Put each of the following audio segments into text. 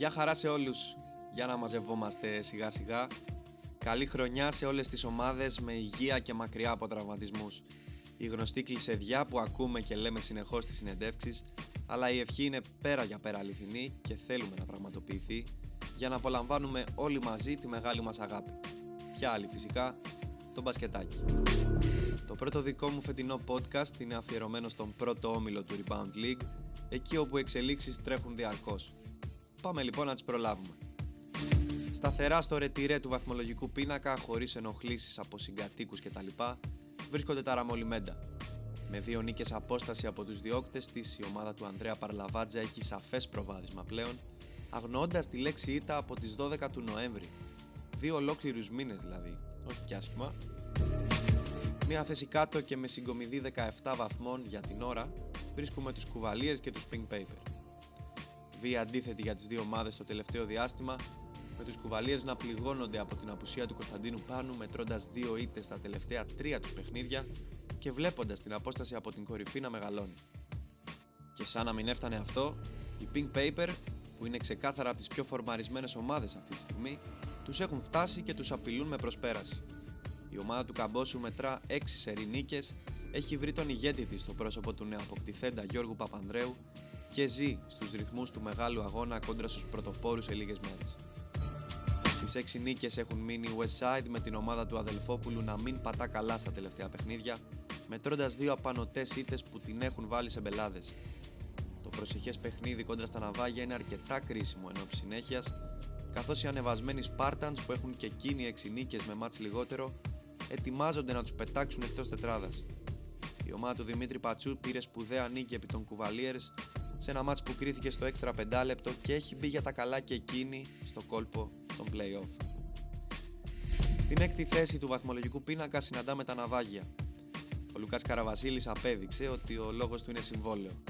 Γεια χαρά σε όλους. Για να μαζευόμαστε σιγά σιγά. Καλή χρονιά σε όλες τις ομάδες με υγεία και μακριά από τραυματισμούς. Η γνωστή κλεισεδιά που ακούμε και λέμε συνεχώς στις συνεντεύξεις, αλλά η ευχή είναι πέρα για πέρα αληθινή και θέλουμε να πραγματοποιηθεί για να απολαμβάνουμε όλοι μαζί τη μεγάλη μας αγάπη. Ποια άλλη φυσικά, το μπασκετάκι. Το πρώτο δικό μου φετινό podcast είναι αφιερωμένο στον πρώτο όμιλο του Rebound League, εκεί όπου οι εξελίξεις τρέχουν διαρκώς. Πάμε λοιπόν να τις προλάβουμε. Σταθερά στο ρετυρέ του βαθμολογικού πίνακα, χωρίς ενοχλήσεις από συγκατοίκους κτλ, βρίσκονται τα Ραμολιμέντα. Με δύο νίκες απόσταση από τους διώκτες της, η ομάδα του Ανδρέα Παρλαβάτζα έχει σαφές προβάδισμα πλέον, αγνοώντας τη λέξη ήττα από τις 12 του Νοέμβρη. Δύο ολόκληρους μήνες δηλαδή, όχι κι άσχημα. Μία θέση κάτω και με συγκομιδή 17 βαθμών για την ώρα, βρίσκουμε τους Κουβαλίες και τους Pink Paper. Βία αντίθετη για τις δύο ομάδες το τελευταίο διάστημα, με τους Κουβαλίες να πληγώνονται από την απουσία του Κωνσταντίνου Πάνου μετρώντας δύο ήττες στα τελευταία τρία τους παιχνίδια και βλέποντας την απόσταση από την κορυφή να μεγαλώνει. Και σαν να μην έφτανε αυτό, οι Pink Paper, που είναι ξεκάθαρα από τις πιο φορμαρισμένες ομάδες αυτή τη στιγμή, τους έχουν φτάσει και τους απειλούν με προσπέραση. Η ομάδα του Καμπόσου μετρά 6 σερή νίκες, έχει βρει τον ηγέτη της στο πρόσωπο του νεοαποκτηθέντα Γιώργου Παπανδρέου και ζει στους ρυθμούς του μεγάλου αγώνα κόντρα στους πρωτοπόρους σε λίγες μέρες. Στις 6 νίκες έχουν μείνει οι Westside με την ομάδα του Αδελφόπουλου να μην πατά καλά στα τελευταία παιχνίδια, μετρώντας δύο απανοτές ήττες που την έχουν βάλει σε μπελάδες. Το προσεχές παιχνίδι κόντρα στα ναυάγια είναι αρκετά κρίσιμο ενώ συνέχειας, καθώς οι ανεβασμένοι Spartans που έχουν και εκείνοι 6 νίκες με μάτς λιγότερο, ετοιμάζονται να τους πετάξουν εκτός τετράδας. Η ομάδα του Δημήτρη Πατσού πήρε σπουδαία νίκη επί των Κουβαλίερς σε ένα μάτς που κρίθηκε στο έξτρα 5 λεπτό και έχει μπει για τα καλά και εκείνη στο κόλπο των play-off. Στην έκτη θέση του βαθμολογικού πίνακα συναντάμε τα ναυάγια. Ο Λουκάς Καραβασίλης απέδειξε ότι ο λόγος του είναι συμβόλαιο.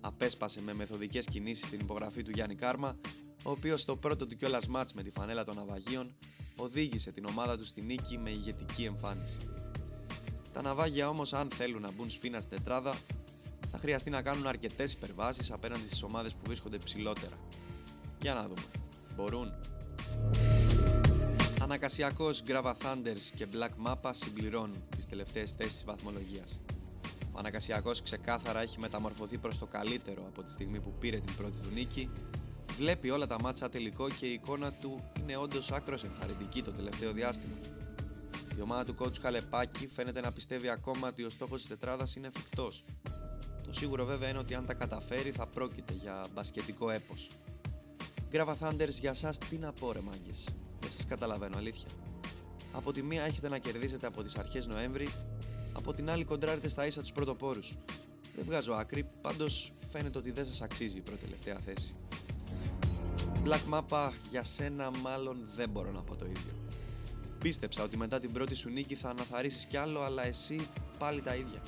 Απέσπασε με μεθοδικές κινήσεις την υπογραφή του Γιάννη Κάρμα, ο οποίος στο πρώτο του κιόλας μάτς με τη φανέλα των ναυαγίων οδήγησε την ομάδα του στη νίκη με ηγετική εμφάνιση. Τα ναυάγια όμως αν θέλουν να μπουν σφίνα στην τετράδα θα χρειαστεί να κάνουν αρκετές υπερβάσεις απέναντι στις ομάδες που βρίσκονται ψηλότερα. Για να δούμε. Μπορούν. Ανακασιακός Grava Thunders και Black Mappa συμπληρώνουν τις τελευταίες θέσεις της βαθμολογίας. Ο Ανακασιακός ξεκάθαρα έχει μεταμορφωθεί προς το καλύτερο από τη στιγμή που πήρε την πρώτη του νίκη, βλέπει όλα τα μάτσα τελικό και η εικόνα του είναι όντως άκρος ενθαρρυντική το τελευταίο διάστημα. Η ομάδα του coach Καλεπάκη φαίνεται να πιστεύει ακόμα ότι ο στόχος της τετράδας είναι εφικτός. Το σίγουρο βέβαια είναι ότι αν τα καταφέρει θα πρόκειται για μπασκετικό έπος. Grava Thunders για σας τι να πω ρε μάγκες. Δεν σας καταλαβαίνω αλήθεια. Από τη μία έχετε να κερδίσετε από τις αρχές Νοέμβρη, από την άλλη κοντράρετε στα ίσα τους πρωτοπόρους. Δεν βγάζω άκρη, πάντως φαίνεται ότι δεν σας αξίζει η πρώτη τελευταία θέση. Black Mappa για σένα μάλλον δεν μπορώ να πω το ίδιο. Πίστεψα ότι μετά την πρώτη σου νίκη θα αναθαρρήσεις κι άλλο, αλλά εσύ πάλι τα ίδια.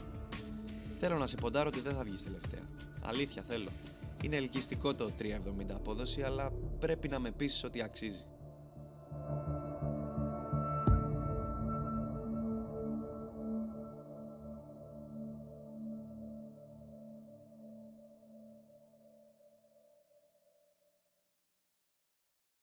Θέλω να σε ποντάρω ότι δεν θα βγεις τελευταία. Αλήθεια θέλω. Είναι ελκυστικό το 370 απόδοση, αλλά πρέπει να με πείσεις ότι αξίζει.